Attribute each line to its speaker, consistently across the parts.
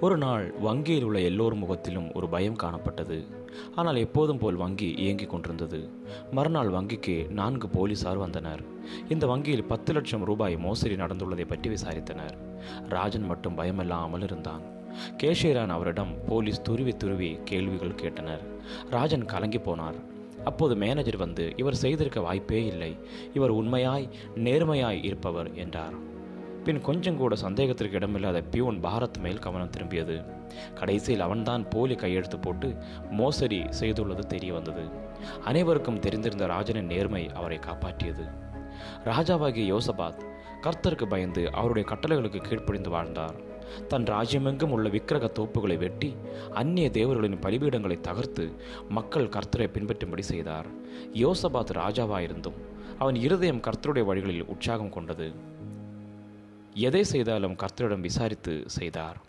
Speaker 1: ஒரு நாள் வங்கியில் உள்ள எல்லோர் முகத்திலும் ஒரு பயம் காணப்பட்டது. ஆனால் எப்போதும் போல் வங்கி இயங்கிக் கொண்டிருந்தது. மறுநாள் வங்கிக்கு நான்கு போலீசார் வந்தனர். இந்த வங்கியில் பத்து லட்சம் ரூபாய் மோசடி நடந்துள்ளதை பற்றி விசாரித்தனர். ராஜன் மட்டும் பயமில்லாமல் இருந்தான். கேஷியரான் அவரிடம் போலீஸ் துருவி துருவி கேள்விகள் கேட்டனர். ராஜன் கலங்கி போனார். அப்போது மேனேஜர் வந்து இவர் செய்திருக்க வாய்ப்பே இல்லை. இவர் உண்மையாய் நேர்மையாய் இருப்பவர் என்றார். பின் கொஞ்சம் கூட சந்தேகத்திற்கு இடமில்லாத பியூன் பாரத் மேல் கவனம் திரும்பியது. கடைசியில் அவன்தான் போலி கையெழுத்து போட்டு மோசடி செய்துள்ளது தெரிய வந்தது அனைவருக்கும் தெரிந்திருந்த ராஜனின் நேர்மை அவரை காப்பாற்றியது. ராஜாவாகிய யோசபாத் கர்த்தருக்கு பயந்து அவருடைய கட்டளைகளுக்கு கீழ்ப்படிந்து வாழ்ந்தார். தன் ராஜ்யமெங்கும் உள்ள விக்கிரக தோப்புகளை வெட்டி அந்நிய தேவர்களின் பலிபீடங்களை தகர்த்து மக்கள் கர்த்தரை பின்பற்றும்படி செய்தார். யோசபாத் ராஜாவாயிருந்தும் அவன் இருதயம் கர்த்தருடைய வழிகளில் உற்சாகம் கொண்டது. எதை செய்தாலும் கர்த்தரிடம் விசாரித்து செய்தார்.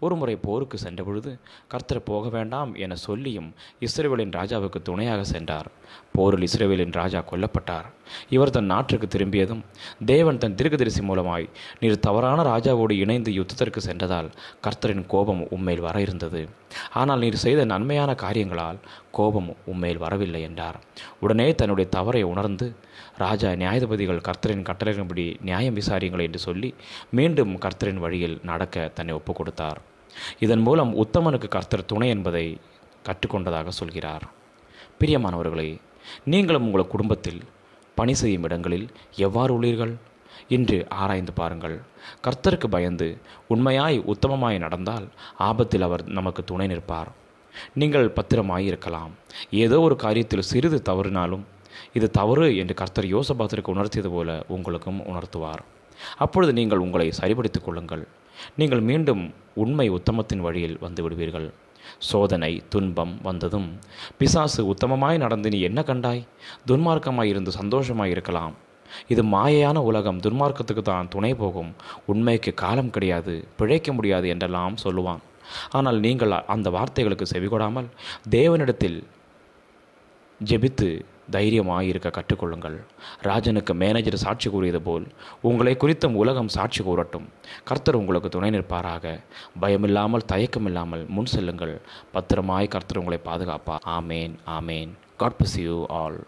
Speaker 1: ஒருமுறை போருக்கு சென்றபொழுது கர்த்தர் போக வேண்டாம் என சொல்லியும் இஸ்ரேவேலின் ராஜாவுக்கு துணையாக சென்றார். போரில் இஸ்ரேவேலின் ராஜா கொல்லப்பட்டார். இவர் தன் நாட்டிற்கு திரும்பியதும் தேவன் தன் திருகதரிசி மூலமாய் நீர் தவறான ராஜாவோடு இணைந்து யுத்தத்திற்கு சென்றதால் கர்த்தரின் கோபம் உம்மேல் வர இருந்தது. ஆனால் நீர் செய்த நன்மையான காரியங்களால் கோபம் உம்மேல் வரவில்லை என்றார். உடனே தன்னுடைய தவறை உணர்ந்து ராஜா நியாயாதிபதிகள் கர்த்தரின் கட்டளைகளின்படி நியாயம் விசாரியுங்கள் என்று சொல்லி மீண்டும் கர்த்தரின் வழியில் நடக்க தன்னை ஒப்புக் கொடுத்தார் இதன் மூலம் உத்தமனுக்கு கர்த்தர் துணை என்பதை கற்றுக்கொண்டதாக சொல்கிறார். பிரியமானவர்களே நீங்களும் உங்கள் குடும்பத்தில் பணி செய்யும் இடங்களில் எவ்வாறு உள்ளீர்கள்? இன்று ஆராய்ந்து பாருங்கள். கர்த்தருக்கு பயந்து உண்மையாய் உத்தமமாய் நடந்தால் ஆபத்தில் அவர் நமக்கு துணை நிற்பார். நீங்கள் பத்திரமாய் இருக்கலாம் ஏதோ ஒரு காரியத்தில் சிறிது தவறினாலும் இது தவறு என்று கர்த்தர் யோசபாத்திற்கு உணர்த்தியது போல உங்களுக்கும் உணர்த்துவார். அப்பொழுது நீங்கள் உங்களை சரிபடுத்திக் கொள்ளுங்கள். நீங்கள் மீண்டும் உண்மை உத்தமத்தின் வழியில் வந்து விடுவீர்கள். சோதனை துன்பம் வந்ததும் பிசாசு உத்தமமாய் நடந்து நீ என்ன கண்டாய்? துன்மார்க்கமாய் இருந்து சந்தோஷமாய் இருக்கலாம். இது மாயையான உலகம் துன்மார்க்கத்துக்கு தான் துணை போகும். உண்மைக்கு காலம் கிடையாது பிழைக்க முடியாது என்றெல்லாம் சொல்லுவான். ஆனால் நீங்கள் அந்த வார்த்தைகளுக்கு செவிகொடாமல் தேவனிடத்தில் ஜெபித்து தைரியமாக இருக்க கற்றுக்கொள்ளுங்கள். ராஜனுக்கு மேனேஜர் சாட்சி கூறியது போல் உங்களை குறித்தும் உலகம் சாட்சி கூறட்டும். கர்த்தர் உங்களுக்கு துணை நிற்பாராக. பயமில்லாமல் தயக்கமில்லாமல் முன் செல்லுங்கள். பத்திரமாய் கர்த்தர் உங்களை பாதுகாப்பார். ஆமேன் ஆமேன். God bless you all